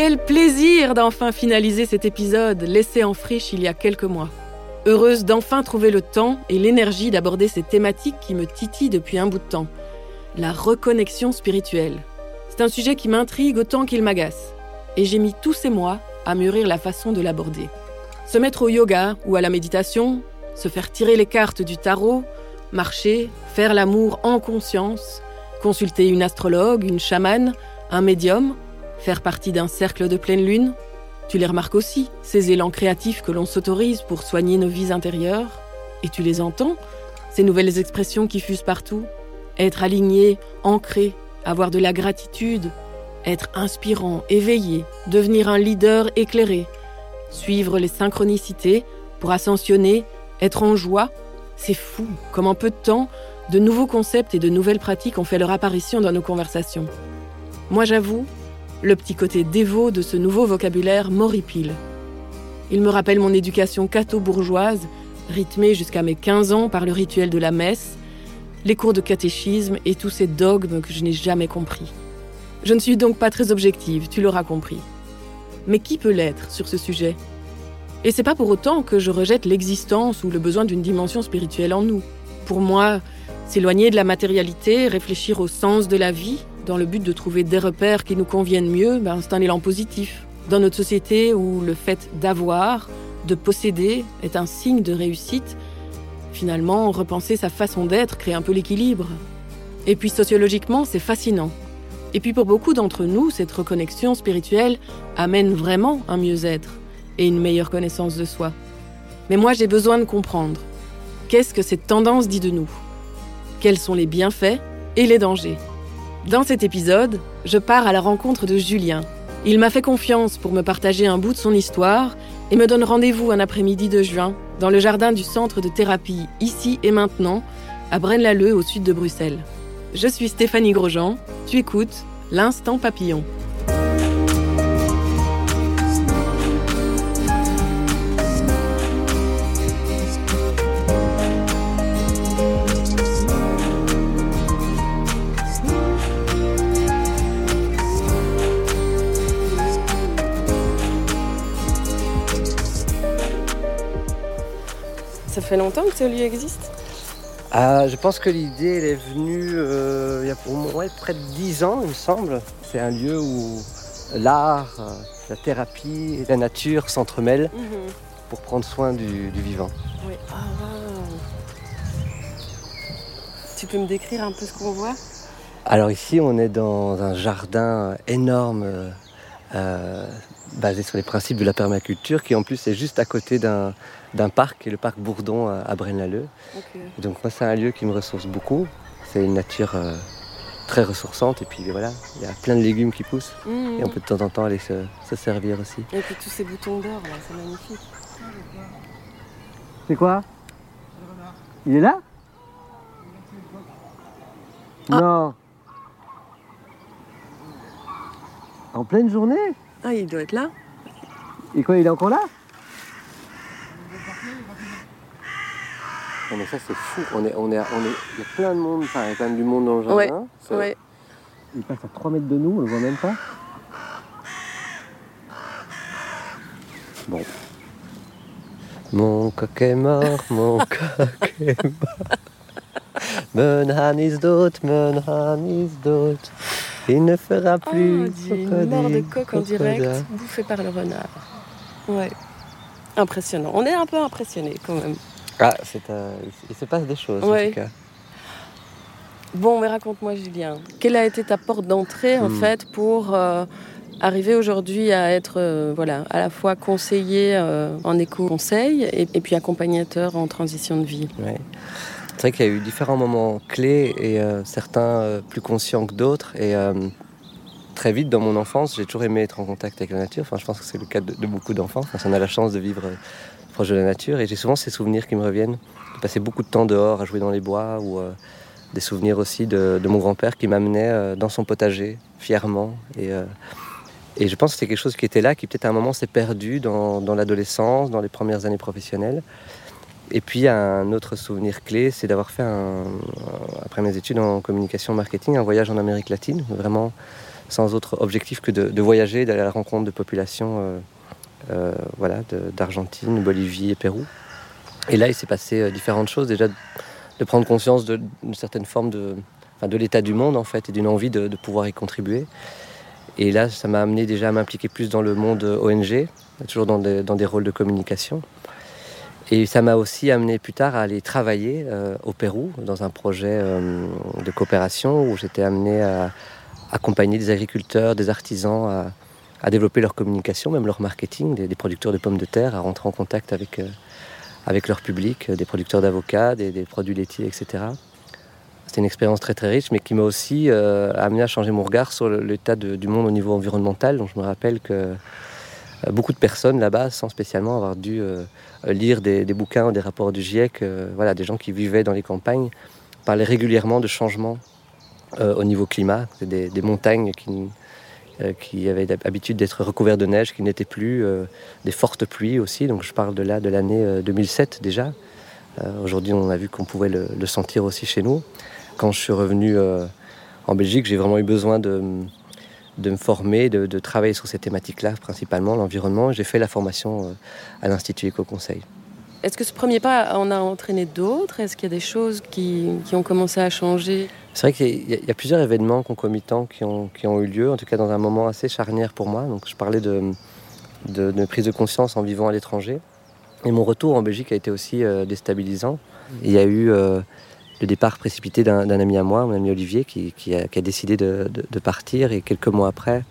Quel plaisir d'enfin finaliser cet épisode laissé en friche il y a quelques mois. Heureuse d'enfin trouver le temps et l'énergie d'aborder ces thématiques qui me titillent depuis un bout de temps. La reconnexion spirituelle. C'est un sujet qui m'intrigue autant qu'il m'agace. Et j'ai mis tous ces mois à mûrir la façon de l'aborder. Se mettre au yoga ou à la méditation, se faire tirer les cartes du tarot, marcher, faire l'amour en conscience, consulter une astrologue, une chamane, un médium, faire partie d'un cercle de pleine lune? Tu les remarques aussi, ces élans créatifs que l'on s'autorise pour soigner nos vies intérieures? Et tu les entends, ces nouvelles expressions qui fusent partout? Être aligné, ancré, avoir de la gratitude, être inspirant, éveillé, devenir un leader éclairé, suivre les synchronicités pour ascensionner, être en joie. C'est fou, comme en peu de temps, de nouveaux concepts et de nouvelles pratiques ont fait leur apparition dans nos conversations. Moi j'avoue, le petit côté dévot de ce nouveau vocabulaire m'horripile. Il me rappelle mon éducation catho-bourgeoise, rythmée jusqu'à mes 15 ans par le rituel de la messe, les cours de catéchisme et tous ces dogmes que je n'ai jamais compris. Je ne suis donc pas très objective, tu l'auras compris. Mais qui peut l'être sur ce sujet? Et c'est pas pour autant que je rejette l'existence ou le besoin d'une dimension spirituelle en nous. Pour moi, s'éloigner de la matérialité, réfléchir au sens de la vie, dans le but de trouver des repères qui nous conviennent mieux, ben, c'est un élan positif. Dans notre société où le fait d'avoir, de posséder, est un signe de réussite, finalement, repenser sa façon d'être crée un peu l'équilibre. Et puis sociologiquement, c'est fascinant. Et puis pour beaucoup d'entre nous, cette reconnexion spirituelle amène vraiment un mieux-être et une meilleure connaissance de soi. Mais moi, j'ai besoin de comprendre. Qu'est-ce que cette tendance dit de nous? Quels sont les bienfaits et les dangers? Dans cet épisode, je pars à la rencontre de Julien. Il m'a fait confiance pour me partager un bout de son histoire et me donne rendez-vous un après-midi de juin dans le jardin du centre de thérapie Ici et Maintenant à Braine-l'Alleud au sud de Bruxelles. Je suis Stéphanie Grosjean, tu écoutes L'Instant Papillon. Ça fait longtemps que ce lieu existe Ah, Je pense que l'idée elle est venue euh, il y a pour moi près de 10 ans, il me semble. C'est un lieu où l'art, euh, la thérapie et la nature s'entremêlent pour prendre soin du, du vivant. Oui. Ah, wow. Tu peux me décrire un peu ce qu'on voit? Alors ici, on est dans un jardin énorme euh, basé sur les principes de la permaculture qui en plus est juste à côté d'un d'un parc, qui est le parc Bourdon à, à Braine-l'Alleud. Donc moi, c'est un lieu qui me ressource beaucoup. C'est une nature euh, très ressourçante et puis voilà, il y a plein de légumes qui poussent Mhm. et on peut de temps en temps aller se, se servir aussi. Et puis tous ces boutons d'or là, c'est magnifique. C'est quoi? Il est là? Ah. Non. En pleine journée? Ah, il doit être là Et quoi, il est encore là? Mais ça c'est fou, on est, on est, on est, il y a plein de monde, enfin il y a quand même du monde dans le jardin. Ouais. Il passe à 3 mètres de nous, on le voit même pas. Bon. Mon coq est mort, mon coq est mort. Mon han is dood, mon han is dood. Il ne fera Oh, plus du crocodile, mort de coq en direct, bouffé par le renard. Ouais. Impressionnant. On est un peu impressionné quand même. Ah, euh, il, se passe des choses Ouais. en tout cas. Bon, mais raconte-moi, Julien. Quelle a été ta porte d'entrée, en Hmm. fait, pour euh, arriver aujourd'hui à être euh, voilà, à la fois conseiller euh, en éco-conseil et, et puis accompagnateur en transition de vie? Ouais. C'est vrai qu'il y a eu différents moments clés et certains plus conscients que d'autres. Et très vite dans mon enfance, j'ai toujours aimé être en contact avec la nature. Enfin, je pense que c'est le cas de, de beaucoup d'enfants. Enfin, on a la chance de vivre proche de la nature. Et j'ai souvent ces souvenirs qui me reviennent. De passer beaucoup de temps dehors à jouer dans les bois ou euh, des souvenirs aussi de, de mon grand-père qui m'amenait euh, dans son potager fièrement. Et, euh, et je pense que c'était quelque chose qui était là, qui peut-être à un moment s'est perdu dans, dans l'adolescence, dans les premières années professionnelles. Et puis un autre souvenir clé, c'est d'avoir fait, un, après mes études en communication marketing, un voyage en Amérique latine, vraiment sans autre objectif que de, voyager, d'aller à la rencontre de populations voilà, d'Argentine, Bolivie et Pérou. Et là, il s'est passé différentes choses. Déjà, de prendre conscience d'une certaine forme de, de l'état du monde, en fait, et d'une envie de, pouvoir y contribuer. Et là, ça m'a amené déjà à m'impliquer plus dans le monde ONG, toujours dans des, dans des rôles de communication. Et ça m'a aussi amené plus tard à aller travailler euh, au Pérou dans un projet euh, de coopération où j'étais amené à accompagner des agriculteurs, des artisans à, développer leur communication, même leur marketing, des, producteurs de pommes de terre, à rentrer en contact avec, euh, avec leur public, des producteurs d'avocats, des, des, produits laitiers, etc. C'était une expérience très très riche, mais qui m'a aussi amené à changer mon regard sur l'état du monde au niveau environnemental. Donc je me rappelle que euh, beaucoup de personnes là-bas sans spécialement avoir dû euh, lire des, bouquins, des rapports du GIEC, euh, voilà, des gens qui vivaient dans les campagnes, parlaient régulièrement de changements au niveau climat, des, des montagnes qui, qui avaient l'habitude d'être recouvertes de neige, qui n'étaient plus, des fortes pluies aussi, donc je parle de là, de l'année 2007 déjà. Aujourd'hui, on a vu qu'on pouvait le, sentir aussi chez nous. Quand je suis revenu en Belgique, j'ai vraiment eu besoin de de me former, de, travailler sur ces thématiques-là, principalement l'environnement. J'ai fait la formation euh, à l'Institut Éco-Conseil. Est-ce que ce premier pas en a entraîné d'autres? Est-ce qu'il y a des choses qui, ont commencé à changer? C'est vrai qu'il y, a plusieurs événements concomitants qui ont, qui ont eu lieu, en tout cas dans un moment assez charnière pour moi. Donc je parlais de, de, prise de conscience en vivant à l'étranger. Et mon retour en Belgique a été aussi euh, déstabilisant. Il y a eu euh, le départ précipité d'un ami à moi, mon ami Olivier, qui, a, décidé de, partir. Et quelques mois après,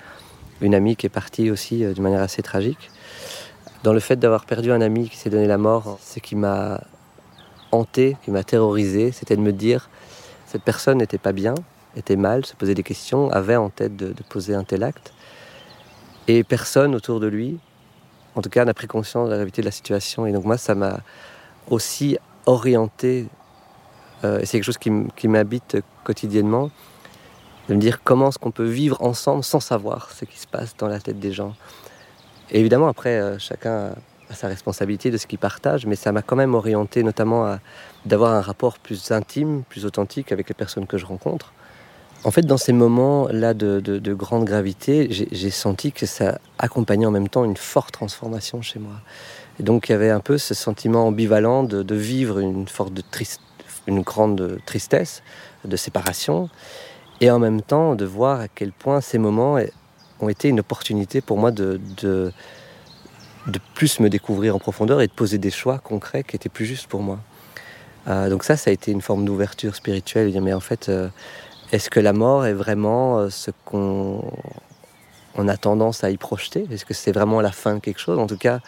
une amie qui est partie aussi euh, d'une manière assez tragique. Dans le fait d'avoir perdu un ami qui s'est donné la mort, ce qui m'a hanté, qui m'a terrorisé, c'était de me dire cette personne n'était pas bien, était mal, se posait des questions, avait en tête de, poser un tel acte. Et personne autour de lui, en tout cas, n'a pris conscience de la gravité de la situation. Et donc moi, ça m'a aussi orienté euh, c'est quelque chose qui, m'habite quotidiennement, de me dire comment est-ce qu'on peut vivre ensemble sans savoir ce qui se passe dans la tête des gens. Évidemment, après, euh, chacun a sa responsabilité de ce qu'il partage, mais ça m'a quand même orienté notamment à d'avoir un rapport plus intime, plus authentique avec les personnes que je rencontre. En fait, dans ces moments-là de, grande gravité, j'ai senti que ça accompagnait en même temps une forte transformation chez moi. Et donc, il y avait un peu ce sentiment ambivalent de, vivre une forte de une grande tristesse de séparation, et en même temps de voir à quel point ces moments ont été une opportunité pour moi de, de, plus me découvrir en profondeur et de poser des choix concrets qui étaient plus justes pour moi. Euh, donc ça, ça a été une forme d'ouverture spirituelle, mais en fait, euh, est-ce que la mort est vraiment euh, ce qu'on on a tendance à y projeter? Est-ce que c'est vraiment la fin de quelque chose? En tout cas,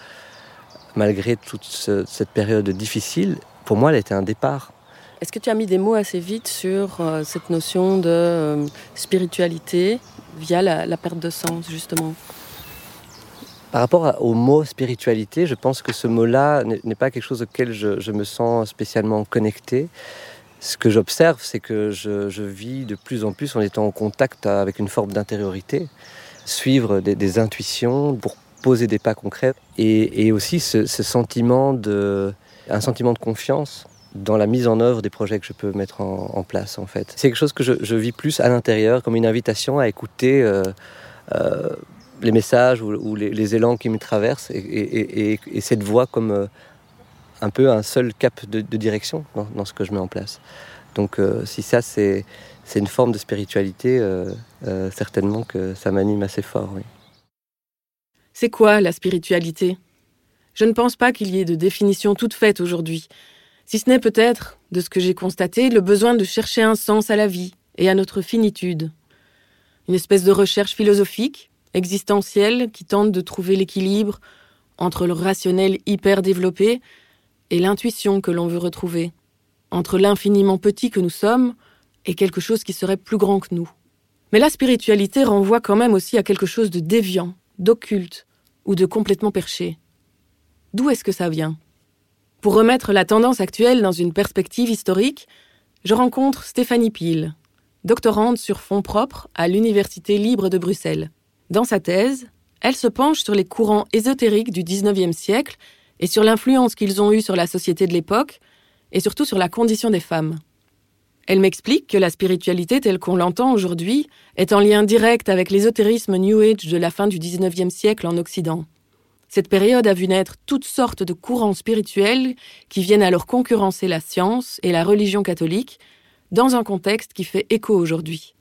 malgré toute cette période difficile, pour moi, elle était un départ est-ce que tu as mis des mots assez vite sur euh, cette notion de euh, spiritualité via la, perte de sens, justement? Par rapport au mot spiritualité, je pense que ce mot-là n'est pas quelque chose auquel je, me sens spécialement connecté. Ce que j'observe, c'est que je, vis de plus en plus en étant en contact avec une forme d'intériorité, suivre des, intuitions pour poser des pas concrets et, aussi ce, sentiment sentiment de confiance dans la mise en œuvre des projets que je peux mettre en, place en fait. C'est quelque chose que je, vis plus à l'intérieur comme une invitation à écouter euh, euh, les messages ou, les, élans qui me traversent et, cette voix comme euh, un peu un seul cap de, direction dans, ce que je mets en place. Donc si ça c'est une forme de spiritualité, certainement que ça m'anime assez fort. C'est quoi la spiritualité? Je ne pense pas qu'il y ait de définition toute faite aujourd'hui. Si ce n'est peut-être, de ce que j'ai constaté, le besoin de chercher un sens à la vie et à notre finitude. Une espèce de recherche philosophique, existentielle, qui tente de trouver l'équilibre entre le rationnel hyper développé et l'intuition que l'on veut retrouver, entre l'infiniment petit que nous sommes et quelque chose qui serait plus grand que nous. Mais la spiritualité renvoie quand même aussi à quelque chose de déviant, d'occulte ou de complètement perché. D'où est-ce que ça vient? Pour remettre la tendance actuelle dans une perspective historique, je rencontre Stéphanie Peel, doctorante sur fonds propres à l'Université libre de Bruxelles. Dans sa thèse, elle se penche sur les courants ésotériques du XIXe siècle et sur l'influence qu'ils ont eue sur la société de l'époque, et surtout sur la condition des femmes. Elle m'explique que la spiritualité telle qu'on l'entend aujourd'hui est en lien direct avec l'ésotérisme New Age de la fin du XIXe siècle en Occident. Cette période a vu naître toutes sortes de courants spirituels qui viennent alors concurrencer la science et la religion catholique dans un contexte qui fait écho aujourd'hui.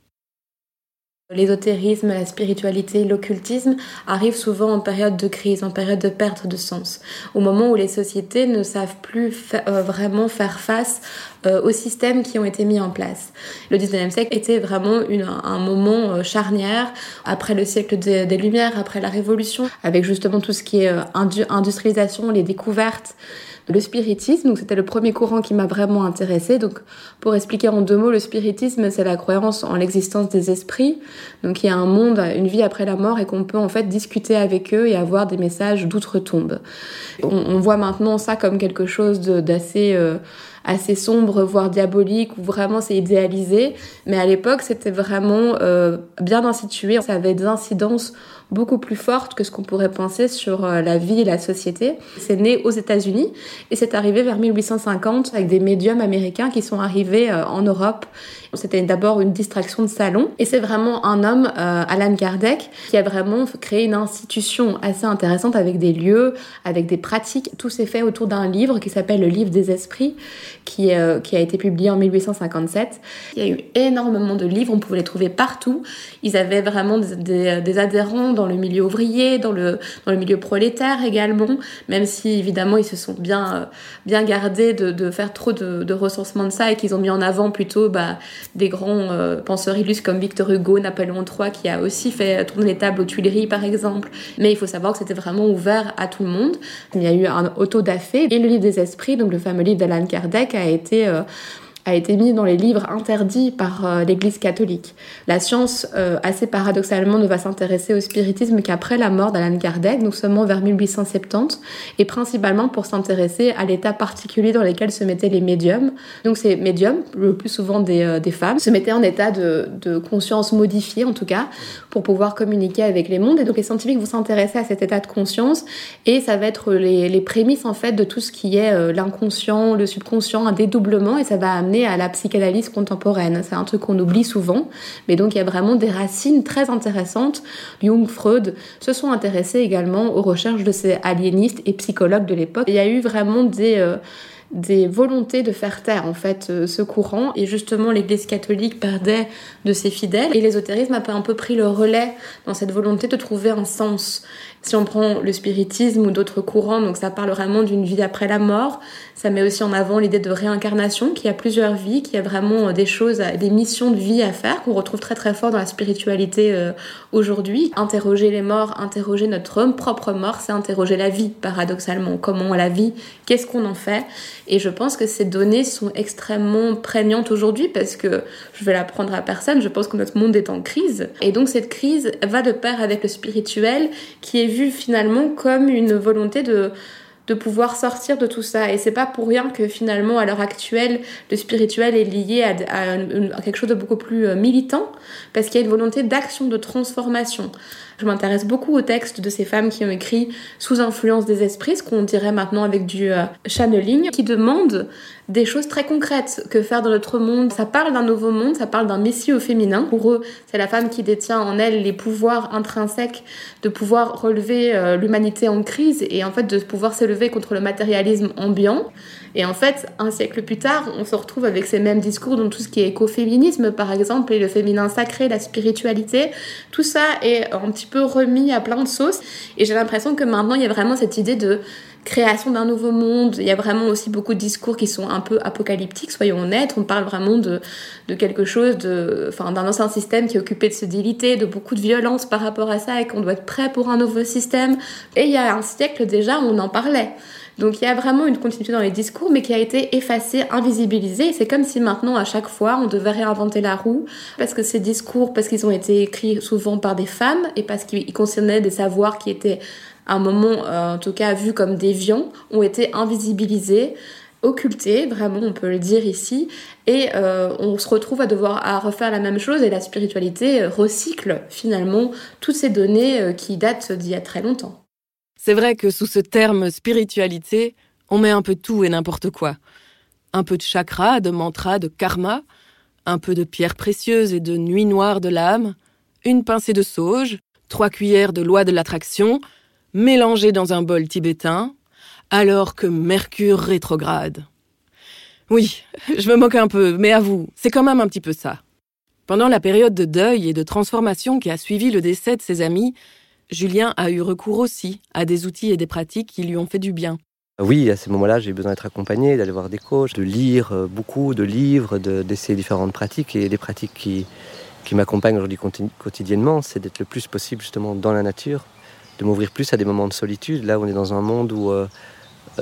L'ésotérisme, la spiritualité, l'occultisme arrivent souvent en période de crise, en période de perte de sens, au moment où les sociétés ne savent plus euh, vraiment faire face euh, aux systèmes qui ont été mis en place. Le 19e siècle était vraiment un moment euh, charnière après le siècle des, des, Lumières, après la Révolution, avec justement tout ce qui est industrialisation, les découvertes le spiritisme. Donc c'était le premier courant qui m'a vraiment intéressée. Donc pour expliquer en deux mots, le spiritisme c'est la croyance en l'existence des esprits. Donc il y a un monde, une vie après la mort et qu'on peut en fait discuter avec eux et avoir des messages d'outre-tombe. On, voit maintenant ça comme quelque chose d'assez euh, assez sombre, voire diabolique, où vraiment c'est idéalisé. Mais à l'époque, c'était vraiment euh, bien institué. Ça avait des incidences beaucoup plus fortes que ce qu'on pourrait penser sur euh, la vie et la société. C'est né aux États-Unis et c'est arrivé vers 1850 avec des médiums américains qui sont arrivés euh, en Europe c'était d'abord une distraction de salon. Et c'est vraiment un homme, euh, Alan Kardec, qui a vraiment créé une institution assez intéressante avec des lieux, avec des pratiques. Tout s'est fait autour d'un livre qui s'appelle le Livre des Esprits, qui, a été publié en 1857. Il y a eu énormément de livres, on pouvait les trouver partout. Ils avaient vraiment des, adhérents dans le milieu ouvrier, dans le, dans le milieu prolétaire également, même si évidemment ils se sont bien, euh, bien gardés de, de faire trop de, de recensement de ça et qu'ils ont mis en avant plutôt bah, des grands euh, penseurs illustres comme Victor Hugo, Napoléon III, qui a aussi fait tourner les tables aux Tuileries, par exemple. Mais il faut savoir que c'était vraiment ouvert à tout le monde. Il y a eu un auto-da-fé et le livre des esprits, donc le fameux livre d'Alan Kardec, a été euh, a été mis dans les livres interdits par euh, l'Église catholique. La science, euh, assez paradoxalement, ne va s'intéresser au spiritisme qu'après la mort d'Alan Kardec, donc seulement vers 1870, et principalement pour s'intéresser à l'état particulier dans lequel se mettaient les médiums. Donc ces médiums, le plus souvent des, euh, femmes, se mettaient en état de, de, conscience modifiée, en tout cas, pour pouvoir communiquer avec les mondes. Et donc les scientifiques vont s'intéresser à cet état de conscience, et ça va être les, les prémices, en fait, de tout ce qui est l'inconscient, le subconscient, un dédoublement, et ça va amener à la psychanalyse contemporaine. C'est un truc qu'on oublie souvent, mais donc il y a vraiment des racines très intéressantes. Jung, Freud se sont intéressés également aux recherches de ces aliénistes et psychologues de l'époque. Il y a eu vraiment des... Euh, des volontés de faire taire en fait euh, ce courant et justement l'église catholique perdait de ses fidèles et l'ésotérisme a un peu pris le relais dans cette volonté de trouver un sens si on prend le spiritisme ou d'autres courants, donc ça parle vraiment d'une vie après la mort. Ça met aussi en avant l'idée de réincarnation, qui a plusieurs vies, qui a vraiment euh, des choses, des missions de vie à faire qu'on retrouve très très fort dans la spiritualité euh, aujourd'hui. Interroger les morts, interroger notre propre mort, c'est interroger la vie, paradoxalement. Comment la vie, qu'est-ce qu'on en fait? Et je pense que ces données sont extrêmement prégnantes aujourd'hui parce que je vais l'apprendre à personne. Je pense que notre monde est en crise. Et donc cette crise va de pair avec le spirituel qui est vu finalement comme une volonté de de pouvoir sortir de tout ça. Et c'est pas pour rien que finalement, à l'heure actuelle, le spirituel est lié à, quelque chose de beaucoup plus euh, militant, parce qu'il y a une volonté d'action, de transformation. Je m'intéresse beaucoup aux textes de ces femmes qui ont écrit sous influence des esprits, ce qu'on dirait maintenant avec du euh, channeling, qui demandent des choses très concrètes que faire dans notre monde? Ça parle d'un nouveau monde, ça parle d'un messie au féminin. Pour eux, c'est la femme qui détient en elle les pouvoirs intrinsèques de pouvoir relever euh, l'humanité en crise et en fait de pouvoir s'élever contre le matérialisme ambiant. Et en fait, un siècle plus tard, on se retrouve avec ces mêmes discours dans tout ce qui est écoféminisme, par exemple, et le féminin sacré, la spiritualité. Tout ça est un petit peu remis à plein de sauces. Et j'ai l'impression que maintenant, il y a vraiment cette idée de création d'un nouveau monde. Il y a vraiment aussi beaucoup de discours qui sont un peu apocalyptiques, soyons honnêtes. On parle vraiment de, de quelque chose, de, enfin, d'un ancien système qui est occupé de se déliter, de beaucoup de violence par rapport à ça et qu'on doit être prêt pour un nouveau système. Et il y a un siècle déjà, on en parlait. Donc il y a vraiment une continuité dans les discours, mais qui a été effacée, invisibilisée. C'est comme si maintenant, à chaque fois, on devait réinventer la roue, parce que ces discours, parce qu'ils ont été écrits souvent par des femmes, et parce qu'ils concernaient des savoirs qui étaient un moment, euh, en tout cas, vus comme déviants, ont été invisibilisés occultés, vraiment on peut le dire ici, et euh, on se retrouve à devoir à refaire la même chose et la spiritualité recycle finalement toutes ces données euh, qui datent d'il y a très longtemps. C'est vrai que sous ce terme spiritualité, on met un peu tout et n'importe quoi. Un peu de chakra, de mantra, de karma, un peu de pierre précieuse et de nuit noire de l'âme, une pincée de sauge, trois cuillères de loi de l'attraction, mélangées dans un bol tibétain, alors que Mercure rétrograde. Oui, je me moque un peu, mais à vous, c'est quand même un petit peu ça. Pendant la période de deuil et de transformation qui a suivi le décès de ses amis, Julien a eu recours aussi à des outils et des pratiques qui lui ont fait du bien. Oui, à ces moments-là, j'ai besoin d'être accompagné, d'aller voir des coachs, de lire euh, beaucoup de livres, d'essayer différentes pratiques. Et des pratiques qui, qui m'accompagnent aujourd'hui quotidiennement, c'est d'être le plus possible justement dans la nature, de m'ouvrir plus à des moments de solitude. Là, on est dans un monde où euh,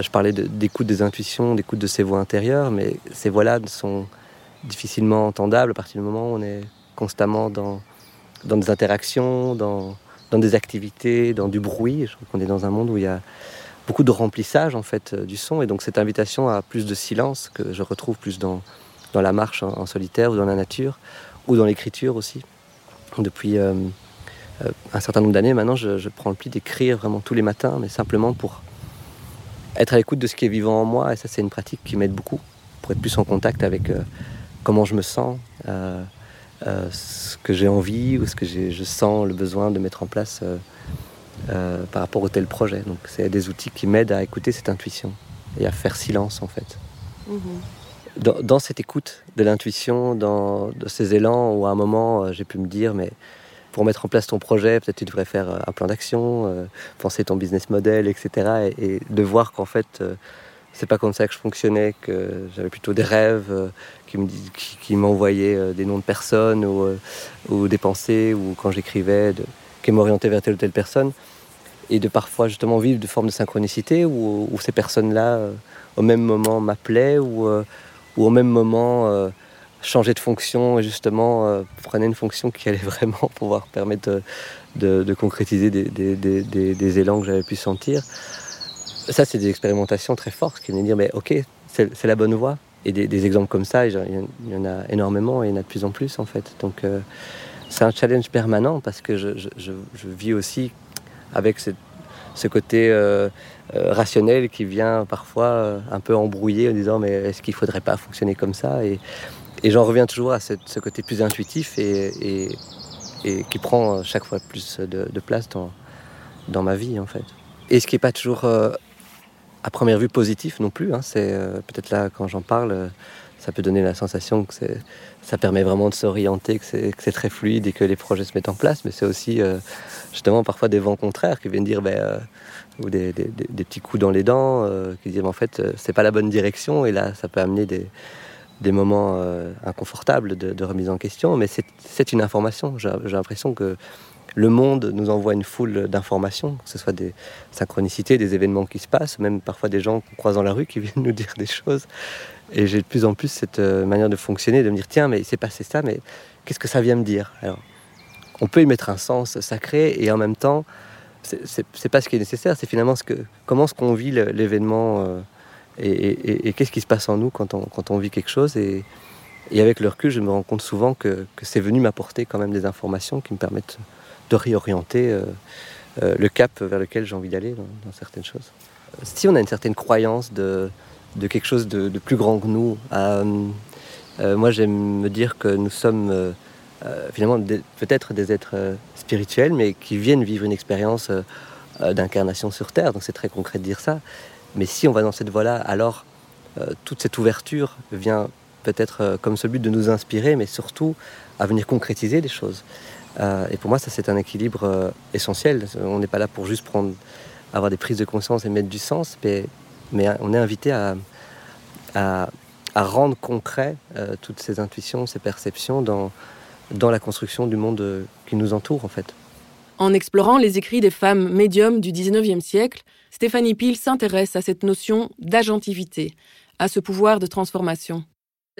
je parlais d'écoute des intuitions, d'écoute de ses voix intérieures, mais ces voix-là sont difficilement entendables à partir du moment où on est constamment dans, dans des interactions, dans, dans des activités, dans du bruit. Je trouve qu'on est dans un monde où il y a beaucoup de remplissage en fait euh, du son et donc cette invitation à plus de silence que je retrouve plus dans, dans la marche en, solitaire ou dans la nature ou dans l'écriture aussi. Depuis euh, un certain nombre d'années maintenant, je, prends le pli d'écrire vraiment tous les matins, mais simplement pour être à l'écoute de ce qui est vivant en moi et ça c'est une pratique qui m'aide beaucoup pour être plus en contact avec comment je me sens, ce que j'ai envie ou ce que je sens le besoin de mettre en place euh, par rapport au tel projet. Donc c'est des outils qui m'aident à écouter cette intuition et à faire silence en fait. Mhm. Dans, cette écoute de l'intuition, dans ces élans où à un moment euh, j'ai pu me dire mais pour mettre en place ton projet, peut-être tu devrais faire euh, un plan d'action, penser ton business model, etc. Et, de voir qu'en fait c'est pas comme ça que je fonctionnais, que j'avais plutôt des rêves qui, me, qui, m'envoyaient des noms de personnes ou, des pensées ou quand j'écrivais qui m'orientait vers telle ou telle personne et de parfois justement vivre de forme de synchronicité où, ces personnes-là euh, au même moment m'appelaient euh, ou, au même moment euh, changeaient de fonction et justement prenaient une fonction qui allait vraiment pouvoir permettre de, concrétiser des, élans que j'avais pu sentir. Ça, c'est des expérimentations très fortes qui venaient dire, mais ok, c'est la bonne voie. Et des, exemples comme ça, il y en a énormément et il y en a de plus en plus en fait. Donc c'est un challenge permanent parce que je, vis aussi avec ce côté euh, euh, rationnel qui vient parfois euh, un peu embrouiller en disant mais est-ce qu'il ne faudrait pas fonctionner comme ça? Et j'en reviens toujours à ce, côté plus intuitif et, qui prend chaque fois plus de, place dans, ma vie en fait. Et ce qui n'est pas toujours à première vue positif non plus, hein, c'est peut-être là quand j'en parle ça peut donner la sensation que ça permet vraiment de s'orienter, que c'est très fluide et que les projets se mettent en place, mais c'est aussi euh, justement parfois des vents contraires qui viennent dire, ben, euh, ou des, petits coups dans les dents, euh, qui disent en fait c'est pas la bonne direction, et là ça peut amener des, moments inconfortables de, remise en question, mais c'est une information. J'ai l'impression que le monde nous envoie une foule d'informations, que ce soit des synchronicités, des événements qui se passent, même parfois des gens qu'on croise dans la rue qui viennent nous dire des choses. Et j'ai de plus en plus cette euh, manière de fonctionner, de me dire tiens, mais il s'est passé ça, mais qu'est-ce que ça vient me dire? Alors, on peut y mettre un sens sacré et en même temps, c'est pas ce qui est nécessaire, c'est finalement comment est-ce qu'on vit l'événement euh, et, qu'est-ce qui se passe en nous quand on, vit quelque chose. Et, avec le recul, je me rends compte souvent que, c'est venu m'apporter quand même des informations qui me permettent de réorienter euh, le cap vers lequel j'ai envie d'aller dans certaines choses. Si on a une certaine croyance de, quelque chose de, plus grand que nous. Euh, euh, moi, j'aime me dire que nous sommes euh, finalement peut-être des êtres spirituels, mais qui viennent vivre une expérience d'incarnation sur Terre. Donc c'est très concret de dire ça. Mais si on va dans cette voie-là, alors toute cette ouverture vient peut-être comme ce but de nous inspirer, mais surtout à venir concrétiser les choses. et pour moi, ça c'est un équilibre essentiel. On n'est pas là pour juste prendre, avoir des prises de conscience et mettre du sens, mais on est invité à, rendre concret euh, toutes ces intuitions, ces perceptions dans, dans la construction du monde euh, qui nous entoure en fait. En explorant les écrits des femmes médiums du 19e siècle, Stéphanie Peel s'intéresse à cette notion d'agentivité, à ce pouvoir de transformation.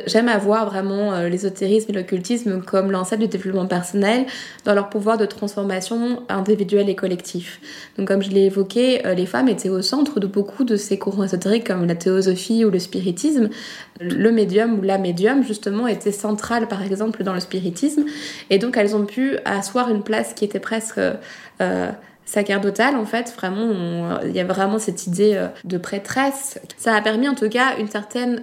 J'aime avoir vraiment euh, l'ésotérisme et l'occultisme comme l'ancêtre du développement personnel dans leur pouvoir de transformation individuelle et collectif. Donc comme je l'ai évoqué, euh, les femmes étaient au centre de beaucoup de ces courants ésotériques comme la théosophie ou le spiritisme. Le médium ou la médium justement était central par exemple dans le spiritisme et donc elles ont pu asseoir une place qui était presque... Euh, sacerdotale en fait vraiment il y a vraiment cette idée euh, de prêtresse ça a permis en tout cas une certaine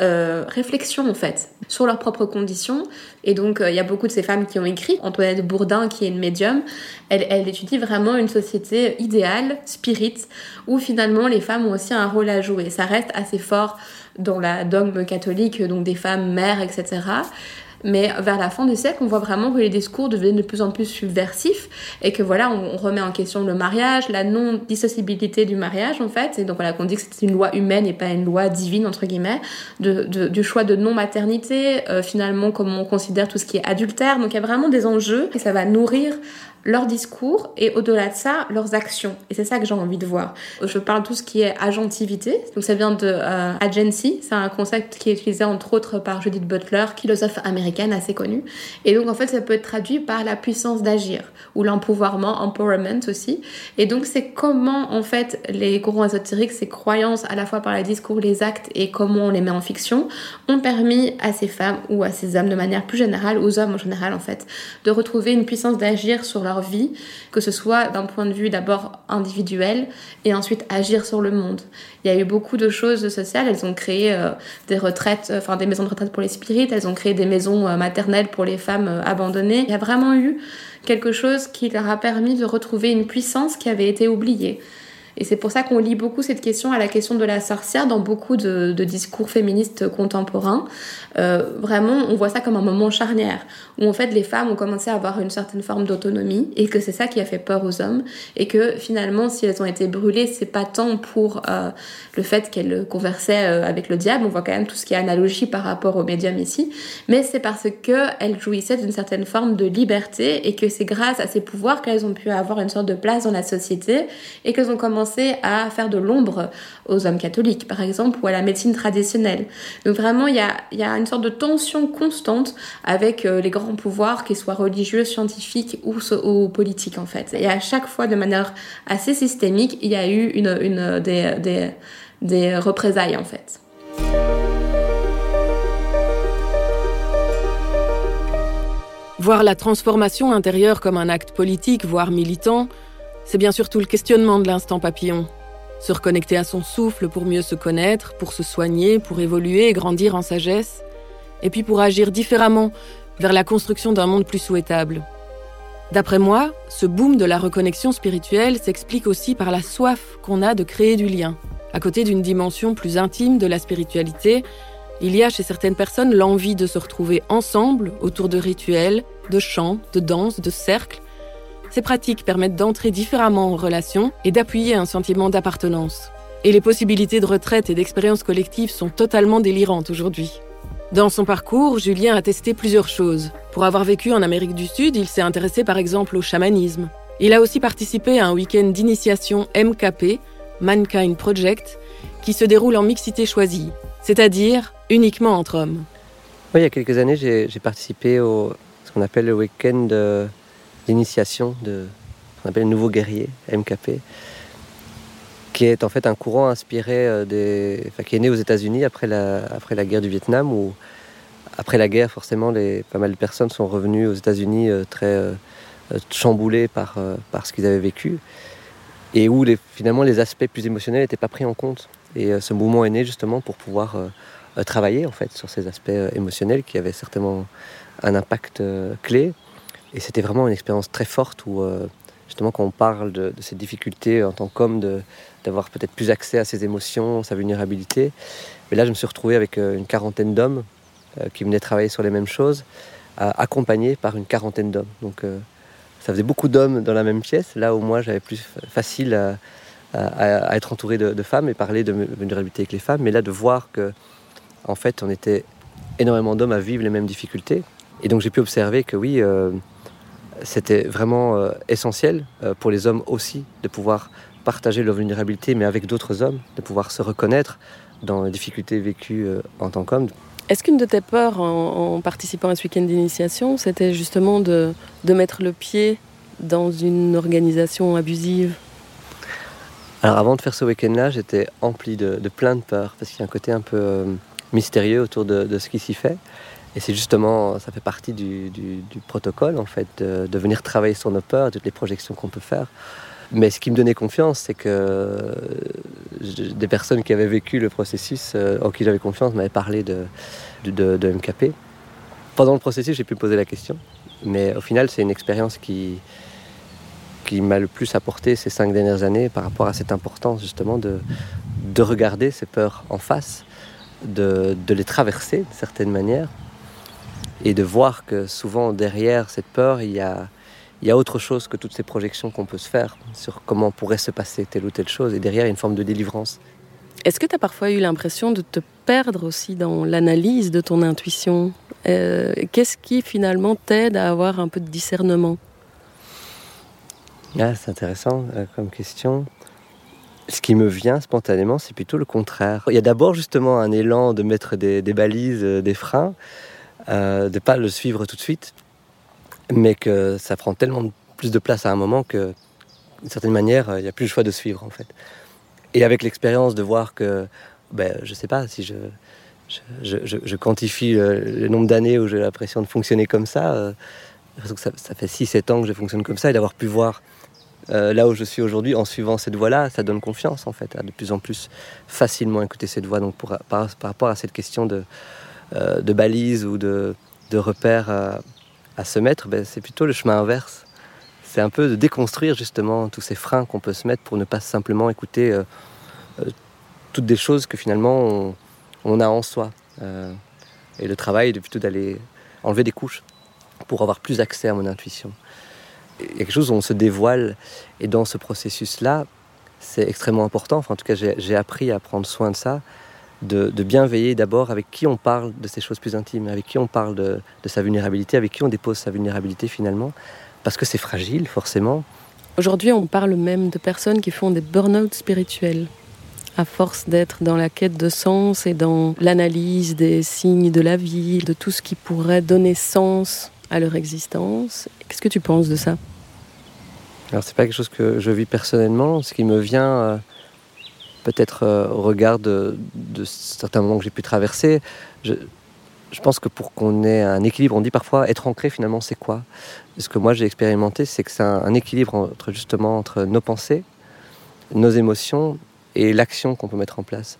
euh, réflexion en fait sur leurs propres conditions. Et donc euh, il y a beaucoup de ces femmes qui ont écrit. Antoinette Bourdin, qui est une médium, elle, elle étudie vraiment une société idéale, spirit, où finalement les femmes ont aussi un rôle à jouer. Ça reste assez fort dans la dogme catholique, donc des femmes mères, etc. Mais vers la fin du siècle, on voit vraiment que les discours deviennent de plus en plus subversifs et que voilà, on, remet en question le mariage, la non-dissociabilité du mariage en fait. Et donc voilà, qu'on dit que c'est une loi humaine et pas une loi divine entre guillemets, de, du choix de non-maternité, euh, finalement comment on considère tout ce qui est adultère. Donc il y a vraiment des enjeux et ça va nourrir leur discours et au-delà de ça, leurs actions. Et c'est ça que j'ai envie de voir. Je parle de tout ce qui est agentivité. Donc ça vient de euh, agency. C'est un concept qui est utilisé entre autres par Judith Butler, philosophe américaine assez connue. Et donc en fait, ça peut être traduit par la puissance d'agir ou l'empouvoirment, empowerment aussi. Et donc c'est comment en fait les courants ésotériques, ces croyances à la fois par les discours, les actes et comment on les met en fiction, ont permis à ces femmes ou à ces hommes de manière plus générale, aux hommes en général en fait, de retrouver une puissance d'agir sur leur vie, que ce soit d'un point de vue d'abord individuel et ensuite agir sur le monde. Il y a eu beaucoup de choses sociales, elles ont créé euh, des retraites, euh, enfin des maisons de retraite pour les spirites, elles ont créé des maisons euh, maternelles pour les femmes abandonnées. Il y a vraiment eu quelque chose qui leur a permis de retrouver une puissance qui avait été oubliée. Et c'est pour ça qu'on lit beaucoup cette question à la question de la sorcière dans beaucoup de, discours féministes contemporains. Euh, vraiment, on voit ça comme un moment charnière, où en fait les femmes ont commencé à avoir une certaine forme d'autonomie, et que c'est ça qui a fait peur aux hommes, et que finalement, si elles ont été brûlées, c'est pas tant pour euh, le fait qu'elles conversaient euh, avec le diable, on voit quand même tout ce qui est analogie par rapport aux médiums ici, mais c'est parce qu'elles jouissaient d'une certaine forme de liberté, et que c'est grâce à ces pouvoirs qu'elles ont pu avoir une sorte de place dans la société, et qu'elles ont commencé à faire de l'ombre aux hommes catholiques, par exemple, ou à la médecine traditionnelle. Donc vraiment, il y a, une sorte de tension constante avec euh, les grands pouvoirs, qu'ils soient religieux, scientifiques ou, politiques, en fait. Et à chaque fois, de manière assez systémique, il y a eu des, des représailles, en fait. Voir la transformation intérieure comme un acte politique, voire militant, c'est bien sûr tout le questionnement de l'instant papillon. Se reconnecter à son souffle pour mieux se connaître, pour se soigner, pour évoluer et grandir en sagesse, et puis pour agir différemment vers la construction d'un monde plus souhaitable. D'après moi, ce boom de la reconnexion spirituelle s'explique aussi par la soif qu'on a de créer du lien. À côté d'une dimension plus intime de la spiritualité, il y a chez certaines personnes l'envie de se retrouver ensemble autour de rituels, de chants, de danses, de cercles, ces pratiques permettent d'entrer différemment en relation et d'appuyer un sentiment d'appartenance. Et les possibilités de retraite et d'expérience collective sont totalement délirantes aujourd'hui. Dans son parcours, Julien a testé plusieurs choses. Pour avoir vécu en Amérique du Sud, il s'est intéressé par exemple au chamanisme. Il a aussi participé à un week-end d'initiation MKP, Mankind Project, qui se déroule en mixité choisie, c'est-à-dire uniquement entre hommes. Oui, il y a quelques années, j'ai participé au ce qu'on appelle le week-end d'initiation de qu'on appelle le nouveau guerrier, MKP, qui est en fait un courant inspiré euh, des, enfin, qui est né aux États-Unis après la, après la guerre du Vietnam, où après la guerre, forcément, les, pas mal de personnes sont revenues aux États-Unis euh, très euh, chamboulées par, par ce qu'ils avaient vécu, et où finalement les aspects plus émotionnels n'étaient pas pris en compte. Et ce mouvement est né justement pour pouvoir travailler en fait sur ces aspects émotionnels qui avaient certainement un impact clé. Et c'était vraiment une expérience très forte où, euh, justement, quand on parle de, ces difficultés en tant qu'homme, d'avoir peut-être plus accès à ses émotions, sa vulnérabilité. Mais là, je me suis retrouvé avec euh, une quarantaine d'hommes euh, qui venaient travailler sur les mêmes choses, accompagnés par une quarantaine d'hommes. Donc, ça faisait beaucoup d'hommes dans la même pièce. Là, où moi, j'avais plus facile à, être entouré de, de, femmes et parler de vulnérabilité avec les femmes. Mais là, de voir que, en fait, on était énormément d'hommes à vivre les mêmes difficultés. Et donc, j'ai pu observer que oui, c'était vraiment euh, essentiel euh, pour les hommes aussi de pouvoir partager leur vulnérabilité, mais avec d'autres hommes, de pouvoir se reconnaître dans les difficultés vécues euh, en tant qu'homme. Est-ce qu'une de tes peurs en, participant à ce week-end d'initiation, c'était justement de, mettre le pied dans une organisation abusive? Alors avant de faire ce week-end-là, j'étais empli de, plein de peurs, parce qu'il y a un côté un peu mystérieux autour de ce qui s'y fait. Et c'est justement, ça fait partie du, protocole en fait, de, venir travailler sur nos peurs, toutes les projections qu'on peut faire. Mais ce qui me donnait confiance, c'est que des personnes qui avaient vécu le processus, euh, en qui j'avais confiance, m'avaient parlé de, de, MKP. Pendant le processus, j'ai pu me poser la question. Mais au final, c'est une expérience qui, qui m'a le plus apporté ces cinq dernières années par rapport à cette importance justement de, de regarder ces peurs en face, de, de les traverser d'une certaine manière et de voir que souvent derrière cette peur, il y a, il y a autre chose que toutes ces projections qu'on peut se faire sur comment pourrait se passer telle ou telle chose. Et derrière, il y a une forme de délivrance. Est-ce que tu as parfois eu l'impression de te perdre aussi dans l'analyse de ton intuition? Euh, Qu'est-ce qui finalement t'aide à avoir un peu de discernement? Ah, C'est intéressant euh, comme question. Ce qui me vient spontanément, c'est plutôt le contraire. Il y a d'abord justement un élan de mettre des, balises, euh, des freins, de ne pas le suivre tout de suite mais que ça prend tellement plus de place à un moment que, d'une certaine manière, il n'y a plus le choix de suivre en fait. Et avec l'expérience de voir que, ben, je sais pas, si je, je, je, quantifie le, nombre d'années où j'ai l'impression de fonctionner comme ça, euh, ça, ça, fait 6-7 ans que je fonctionne comme ça, et d'avoir pu voir euh, là où je suis aujourd'hui en suivant cette voie-là, ça donne confiance en fait, à de plus en plus facilement écouter cette voie. Donc par, rapport à cette question de, euh, de balises ou de, de repères à se mettre, ben, c'est plutôt le chemin inverse. C'est un peu de déconstruire justement tous ces freins qu'on peut se mettre pour ne pas simplement écouter euh, euh, toutes des choses que finalement on, a en soi. Et le travail est plutôt d'aller enlever des couches pour avoir plus accès à mon intuition. Il y a quelque chose où on se dévoile et dans ce processus-là, c'est extrêmement important. Enfin, en tout cas, j'ai appris à prendre soin de ça de, bien veiller d'abord avec qui on parle de ces choses plus intimes, avec qui on parle de, sa vulnérabilité, avec qui on dépose sa vulnérabilité finalement, parce que c'est fragile forcément. Aujourd'hui, on parle même de personnes qui font des burn-out spirituels, à force d'être dans la quête de sens et dans l'analyse des signes de la vie, de tout ce qui pourrait donner sens à leur existence. Qu'est-ce que tu penses de ça? Alors, c'est pas quelque chose que je vis personnellement. Ce qui me vient. Euh, peut-être euh, au regard de, certains moments que j'ai pu traverser, je, pense que pour qu'on ait un équilibre, on dit parfois être ancré finalement c'est quoi? Ce que moi j'ai expérimenté, c'est que c'est un, équilibre entre justement entre nos pensées, nos émotions et l'action qu'on peut mettre en place.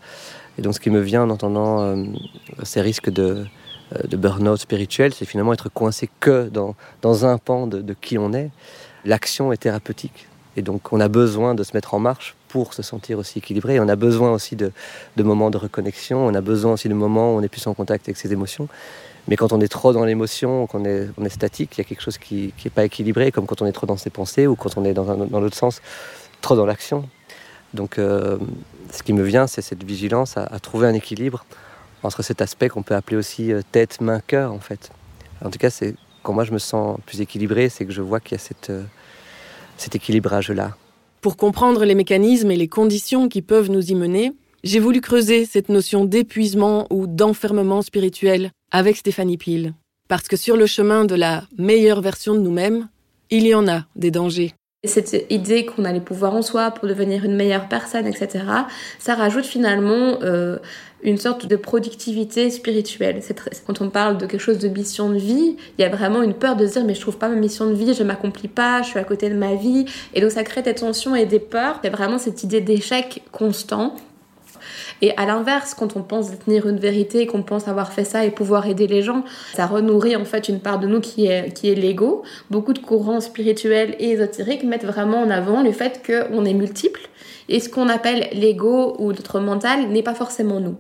Et donc ce qui me vient en entendant euh, ces risques de, euh, de burn-out spirituel, c'est finalement être coincé que dans, dans un pan de, de qui on est. L'action est thérapeutique. Et donc on a besoin de se mettre en marche pour se sentir aussi équilibré. On a besoin aussi de, moments de reconnexion, on a besoin aussi de moments où on est plus en contact avec ses émotions. Mais quand on est trop dans l'émotion, qu'on est, on est statique, il y a quelque chose qui n'est pas équilibré, comme quand on est trop dans ses pensées ou quand on est dans, l'autre sens, trop dans l'action. Donc euh, ce qui me vient, c'est cette vigilance à, trouver un équilibre entre cet aspect qu'on peut appeler aussi euh, tête, main, cœur en fait. En tout cas, c'est quand moi je me sens plus équilibré, c'est que je vois qu'il y a cette, euh, cet équilibrage-là. Pour comprendre les mécanismes et les conditions qui peuvent nous y mener, j'ai voulu creuser cette notion d'épuisement ou d'enfermement spirituel avec Stéphanie Peel. Parce que sur le chemin de la meilleure version de nous-mêmes, il y en a des dangers. Cette idée qu'on allait pouvoir en soi pour devenir une meilleure personne, etc., ça rajoute finalement euh, une sorte de productivité spirituelle. quand on parle de quelque chose de mission de vie, il y a vraiment une peur de se dire mais je trouve pas ma mission de vie, je m'accomplis pas, je suis à côté de ma vie, et donc ça crée des tensions et des peurs. Il y a vraiment cette idée d'échec constant et à l'inverse, quand on pense détenir une vérité, qu'on pense avoir fait ça et pouvoir aider les gens, ça renourrit en fait une part de nous qui est, qui est l'ego. Beaucoup de courants spirituels et ésotériques mettent vraiment en avant le fait qu'on est multiple et ce qu'on appelle l'ego ou notre mental n'est pas forcément nous.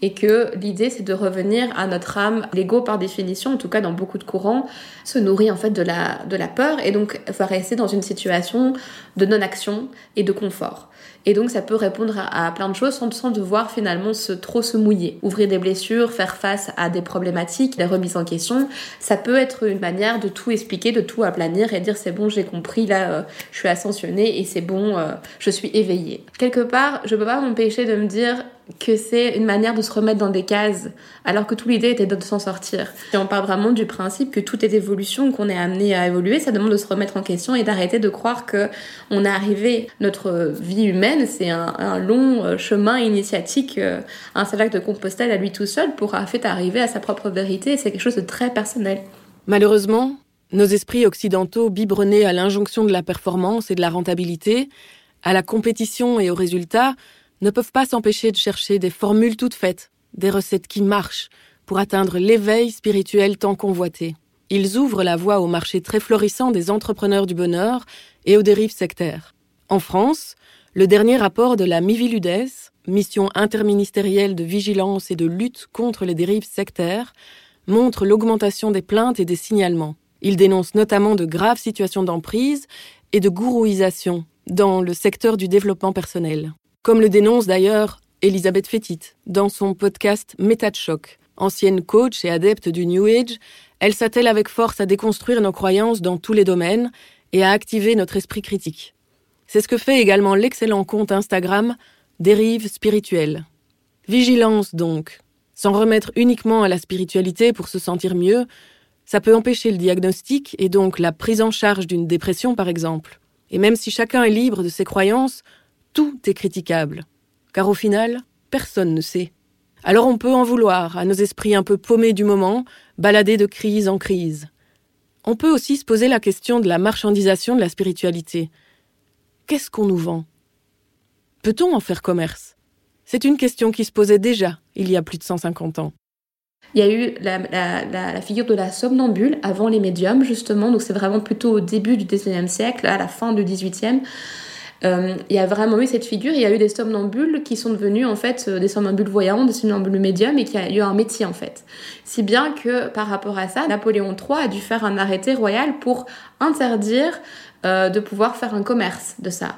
Et que l'idée c'est de revenir à notre âme. L'ego par définition, en tout cas dans beaucoup de courants, se nourrit en fait de la, de la peur et donc va rester dans une situation de non-action et de confort. Et donc ça peut répondre à, plein de choses sans, devoir finalement se, trop se mouiller. Ouvrir des blessures, faire face à des problématiques, des remises en question, ça peut être une manière de tout expliquer, de tout aplanir et dire c'est bon, j'ai compris, là euh, je suis ascensionné et c'est bon, euh, je suis éveillé. Quelque part, je peux pas m'empêcher de me dire que c'est une manière de se remettre dans des cases, alors que toute l'idée était de s'en sortir. Et on parle vraiment du principe que tout est évolution, qu'on est amené à évoluer, ça demande de se remettre en question et d'arrêter de croire que on est arrivé, notre vie humaine, c'est un, long euh, chemin initiatique, euh, un salac de Compostelle à lui tout seul pour en fait arriver à sa propre vérité, c'est quelque chose de très personnel. Malheureusement, Nos esprits occidentaux biberonnés à l'injonction de la performance et de la rentabilité, à la compétition et aux résultats, ne peuvent pas s'empêcher de chercher des formules toutes faites, des recettes qui marchent, pour atteindre l'éveil spirituel tant convoité. Ils ouvrent la voie au marché très florissant des entrepreneurs du bonheur et aux dérives sectaires. En France, le dernier rapport de la Miviludes, mission interministérielle de vigilance et de lutte contre les dérives sectaires, montre l'augmentation des plaintes et des signalements. Il dénonce notamment de graves situations d'emprise et de gourouisation dans le secteur du développement personnel. Comme le dénonce d'ailleurs Elisabeth Fétit dans son podcast Méta de choc. Ancienne coach et adepte du New Age, elle s'attelle avec force à déconstruire nos croyances dans tous les domaines et à activer notre esprit critique. C'est ce que fait également l'excellent compte Instagram Dérive spirituelle. Vigilance donc. S'en remettre uniquement à la spiritualité pour se sentir mieux, ça peut empêcher le diagnostic et donc la prise en charge d'une dépression par exemple. Et même si chacun est libre de ses croyances, tout est critiquable. Car au final, personne ne sait. Alors on peut en vouloir à nos esprits un peu paumés du moment, baladés de crise en crise. On peut aussi se poser la question de la marchandisation de la spiritualité. Qu'est-ce qu'on nous vend? Peut-on en faire commerce? C'est une question qui se posait déjà il y a plus de 150 ans. Il y a eu la, figure de la somnambule avant les médiums, justement, donc c'est vraiment plutôt au début du XIXe siècle, à la fin du XVIIIe. Euh, il y a vraiment eu cette figure. Il y a eu des somnambules qui sont devenus en fait euh, des somnambules voyants, des somnambules médiums et qui a eu un métier en fait. Si bien que par rapport à ça, Napoléon III a dû faire un arrêté royal pour interdire euh, de pouvoir faire un commerce de ça.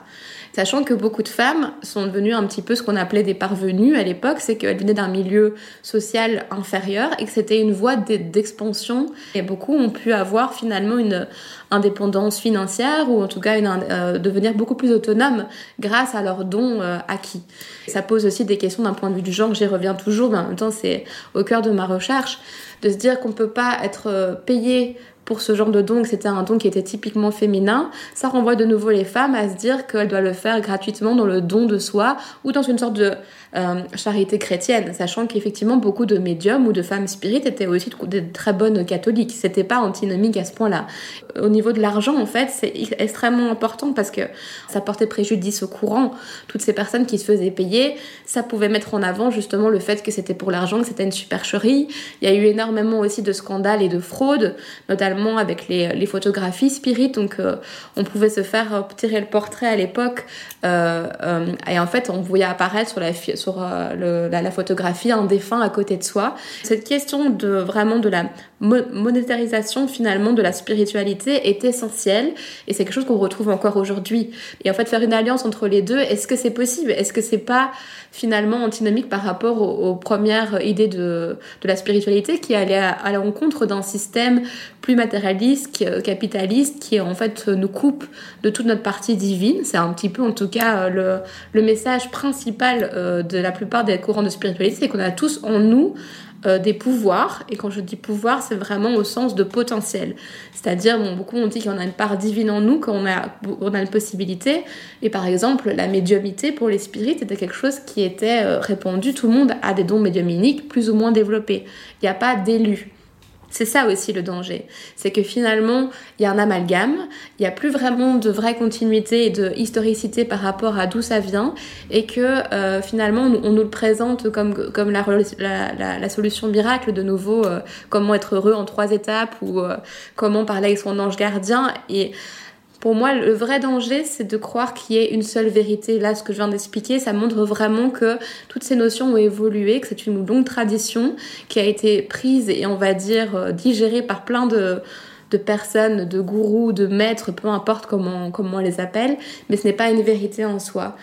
Sachant que beaucoup de femmes sont devenues un petit peu ce qu'on appelait des parvenues à l'époque, c'est qu'elles venaient d'un milieu social inférieur et que c'était une voie d'expansion. Et beaucoup ont pu avoir finalement une indépendance financière ou en tout cas euh, devenir beaucoup plus autonome grâce à leurs dons euh, acquis. Ça pose aussi des questions d'un point de vue du genre, j'y reviens toujours, mais en même temps c'est au cœur de ma recherche, de se dire qu'on ne peut pas être euh, payé pour ce genre de don, que c'était un don qui était typiquement féminin, ça renvoie de nouveau les femmes à se dire qu'elles doivent le faire gratuitement dans le don de soi ou dans une sorte de euh, charité chrétienne, sachant qu'effectivement beaucoup de médiums ou de femmes spirites étaient aussi de, très bonnes catholiques. C'était pas antinomique à ce point-là. Au niveau de l'argent, en fait, c'est extrêmement important parce que ça portait préjudice au courant. Toutes ces personnes qui se faisaient payer, ça pouvait mettre en avant justement le fait que c'était pour l'argent, que c'était une supercherie. Il y a eu énormément aussi de scandales et de fraudes, notamment avec les, photographies spirites. Donc, euh, on pouvait se faire tirer le portrait à l'époque euh, et en fait, on voyait apparaître sur la euh, la, photographie un défunt à côté de soi. Cette question de vraiment de la monétarisation finalement de la spiritualité est essentielle et c'est quelque chose qu'on retrouve encore aujourd'hui. Et en fait, faire une alliance entre les deux, est-ce que c'est possible? Est-ce que c'est pas finalement antinomique par rapport aux, premières idées de, de, la spiritualité qui allait à, l'encontre d'un système plus matérialiste, capitaliste, qui en fait nous coupe de toute notre partie divine? C'est un petit peu en tout cas le, le message principal euh, de la plupart des courants de spiritualité, c'est qu'on a tous en nous euh, des pouvoirs. Et quand je dis pouvoir, c'est vraiment au sens de potentiel. C'est-à-dire, bon, beaucoup ont dit qu'on a une part divine en nous, qu'on a, on a une possibilité. Et par exemple, la médiumité pour les spirites était quelque chose qui était euh, répandu. Tout le monde a des dons médiuminiques plus ou moins développés. Il n'y a pas d'élus. C'est ça aussi le danger. C'est que finalement, il y a un amalgame, il n'y a plus vraiment de vraie continuité et de historicité par rapport à d'où ça vient, et que euh, finalement, on, nous le présente comme, la, solution miracle, de nouveau, euh, comment être heureux en trois étapes, ou euh, comment parler avec son ange gardien. Et pour moi, le vrai danger, c'est de croire qu'il y ait une seule vérité. Là, ce que je viens d'expliquer, ça montre vraiment que toutes ces notions ont évolué, que c'est une longue tradition qui a été prise et on va dire euh, digérée par plein de, de personnes, de gourous, de maîtres, peu importe comment, comment on les appelle, mais ce n'est pas une vérité en soi.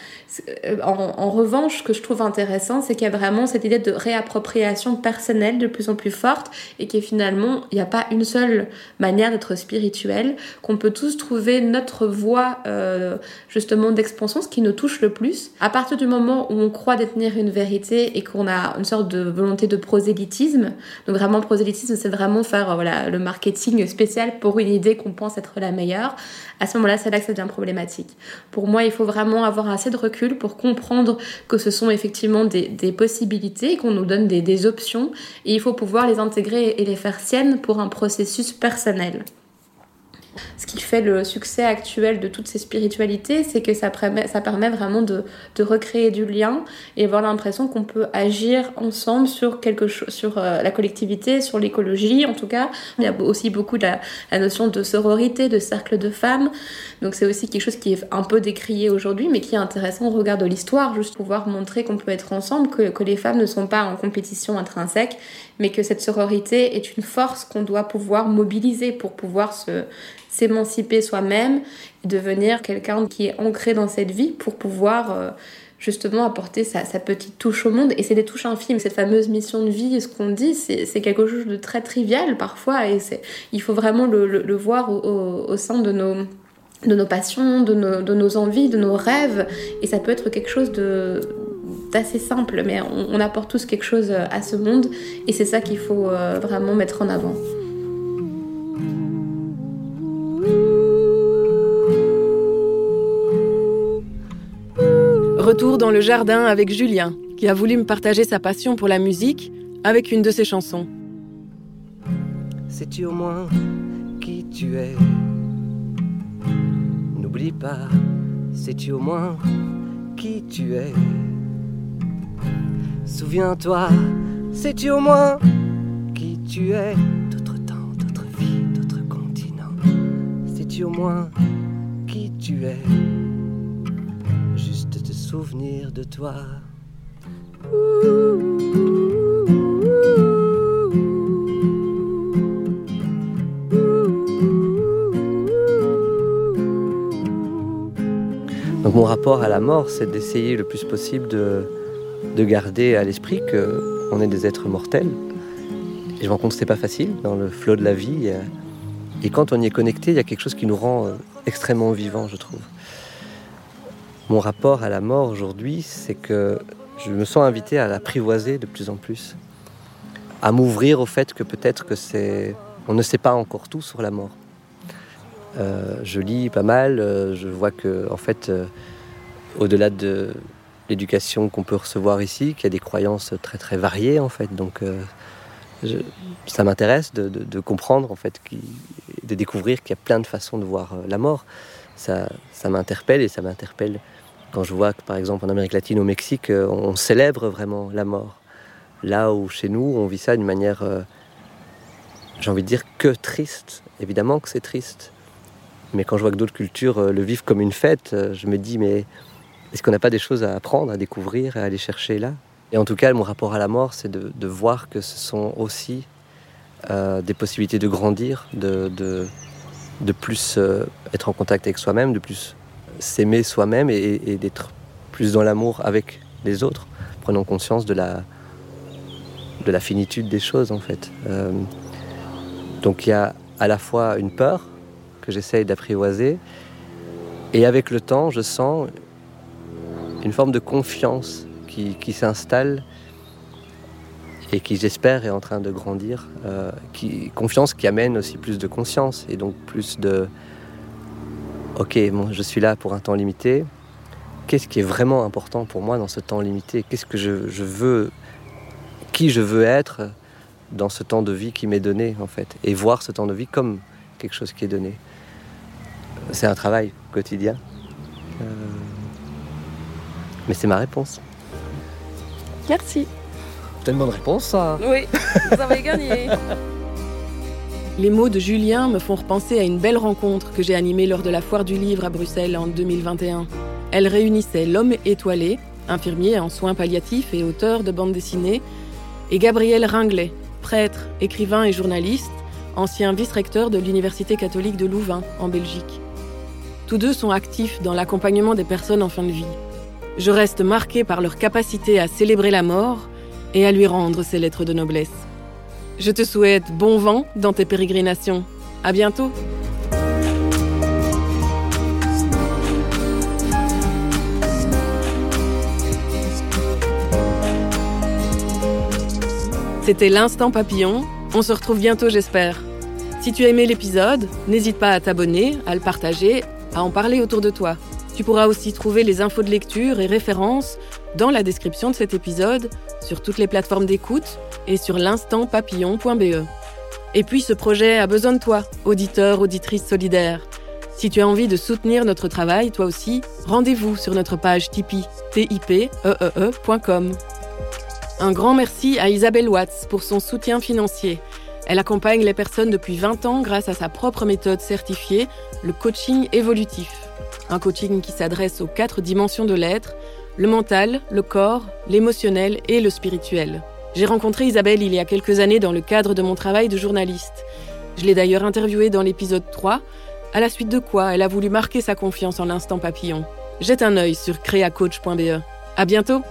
Euh, en, revanche, ce que je trouve intéressant, c'est qu'il y a vraiment cette idée de réappropriation personnelle de plus en plus forte et que finalement, il n'y a pas une seule manière d'être spirituel, qu'on peut tous trouver notre voie euh, justement d'expansion, ce qui nous touche le plus. À partir du moment où on croit détenir une vérité et qu'on a une sorte de volonté de prosélytisme, donc vraiment prosélytisme, c'est vraiment faire euh, voilà, le marketing spécial pour une idée qu'on pense être la meilleure, à ce moment-là, c'est là que ça devient problématique. Pour moi, il faut vraiment avoir assez de recul pour comprendre que ce sont effectivement des, possibilités, qu'on nous donne des, options, et il faut pouvoir les intégrer et les faire siennes pour un processus personnel. Ce qui fait le succès actuel de toutes ces spiritualités, c'est que ça permet, ça permet vraiment de, de recréer du lien et avoir l'impression qu'on peut agir ensemble sur quelque chose, sur euh, la collectivité, sur l'écologie en tout cas. Il y a aussi beaucoup de la, la notion de sororité, de cercle de femmes. Donc c'est aussi quelque chose qui est un peu décrié aujourd'hui, mais qui est intéressant au regard de l'histoire, juste pouvoir montrer qu'on peut être ensemble, que, que les femmes ne sont pas en compétition intrinsèque, mais que cette sororité est une force qu'on doit pouvoir mobiliser pour pouvoir s'émanciper soi-même devenir quelqu'un qui est ancré dans cette vie pour pouvoir euh, justement apporter sa, petite touche au monde. Et c'est des touches infimes. Cette fameuse mission de vie, ce qu'on dit, c'est quelque chose de très trivial parfois. Et il faut vraiment le, voir au, au, au, sein de nos, de nos passions, de nos, de nos envies, de nos rêves. Et ça peut être quelque chose de d'assez simple, mais on, on, apporte tous quelque chose à ce monde. Et c'est ça qu'il faut euh, vraiment mettre en avant. Retour dans le jardin avec Julien, qui a voulu me partager sa passion pour la musique avec une de ses chansons. Sais-tu au moins qui tu es? N'oublie pas, sais-tu au moins qui tu es? Souviens-toi, sais-tu au moins qui tu es? D'autres temps, d'autres vies, d'autres continents. Sais-tu au moins qui tu es? Juste te souvenir de toi. Donc mon rapport à la mort, c'est d'essayer le plus possible de, de garder à l'esprit qu'on est des êtres mortels. Je me rends compte que c'est pas facile dans le flot de la vie. Et quand on y est connecté, il y a quelque chose qui nous rend extrêmement vivants, je trouve. Mon rapport à la mort aujourd'hui, c'est que je me sens invité à l'apprivoiser de plus en plus, à m'ouvrir au fait que peut-être que c'est, on ne sait pas encore tout sur la mort. Euh, je lis pas mal, euh, je vois que en fait, euh, au-delà de l'éducation qu'on peut recevoir ici, qu'il y a des croyances très très variées en fait. Donc euh, ça m'intéresse de, comprendre en fait, qui, de découvrir qu'il y a plein de façons de voir la mort. Ça, ça m'interpelle et ça m'interpelle quand je vois que par exemple en Amérique latine, au Mexique, on célèbre vraiment la mort. Là où chez nous, on vit ça d'une manière, euh, j'ai envie de dire, que triste. Évidemment que c'est triste. Mais quand je vois que d'autres cultures euh, le vivent comme une fête, euh, je me dis, mais est-ce qu'on n'a pas des choses à apprendre, à découvrir à aller chercher là? Et en tout cas, mon rapport à la mort, c'est de, voir que ce sont aussi euh, des possibilités de grandir, de, de, plus euh, être en contact avec soi-même, de plus s'aimer soi-même et, et d'être plus dans l'amour avec les autres, prenant conscience de la, de la finitude des choses en fait. Euh, donc il y a à la fois une peur que j'essaye d'apprivoiser et avec le temps je sens une forme de confiance qui, qui s'installe et qui j'espère est en train de grandir. Euh, qui, confiance qui amène aussi plus de conscience et donc plus de ok bon, je suis là pour un temps limité. Qu'est-ce qui est vraiment important pour moi dans ce temps limité? Qu'est-ce que je, je veux qui je veux être dans ce temps de vie qui m'est donné en fait? Et voir ce temps de vie comme quelque chose qui est donné c'est un travail quotidien euh... mais c'est ma réponse. Merci. C'est une bonne réponse ça. Oui vous avez gagné. Les mots de Julien me font repenser à une belle rencontre que j'ai animée lors de la foire du livre à Bruxelles en 2021 elle réunissait l'homme étoilé infirmier en soins palliatifs et auteur de bande dessinée et Gabriel Ringlet, prêtre, écrivain et journaliste, ancien vice-recteur de l'Université catholique de Louvain, en Belgique. Tous deux sont actifs dans l'accompagnement des personnes en fin de vie. Je reste marqué par leur capacité à célébrer la mort et à lui rendre ses lettres de noblesse. Je te souhaite bon vent dans tes pérégrinations. À bientôt! C'était l'instant papillon. On se retrouve bientôt, j'espère. Si tu as aimé l'épisode, n'hésite pas à t'abonner, à le partager, à en parler autour de toi. Tu pourras aussi trouver les infos de lecture et références dans la description de cet épisode, sur toutes les plateformes d'écoute et sur l'instantpapillon.be. Et puis ce projet a besoin de toi, auditeur, auditrice solidaire. Si tu as envie de soutenir notre travail, toi aussi, rendez-vous sur notre page Tipeee, tipeee.com. Un grand merci à Isabelle Watts pour son soutien financier. Elle accompagne les personnes depuis 20 ans grâce à sa propre méthode certifiée, le coaching évolutif. Un coaching qui s'adresse aux quatre dimensions de l'être, le mental, le corps, l'émotionnel et le spirituel. J'ai rencontré Isabelle il y a quelques années dans le cadre de mon travail de journaliste. Je l'ai d'ailleurs interviewée dans l'épisode 3, à la suite de quoi elle a voulu marquer sa confiance en l'instant papillon. Jette un œil sur créacoach.be. À bientôt!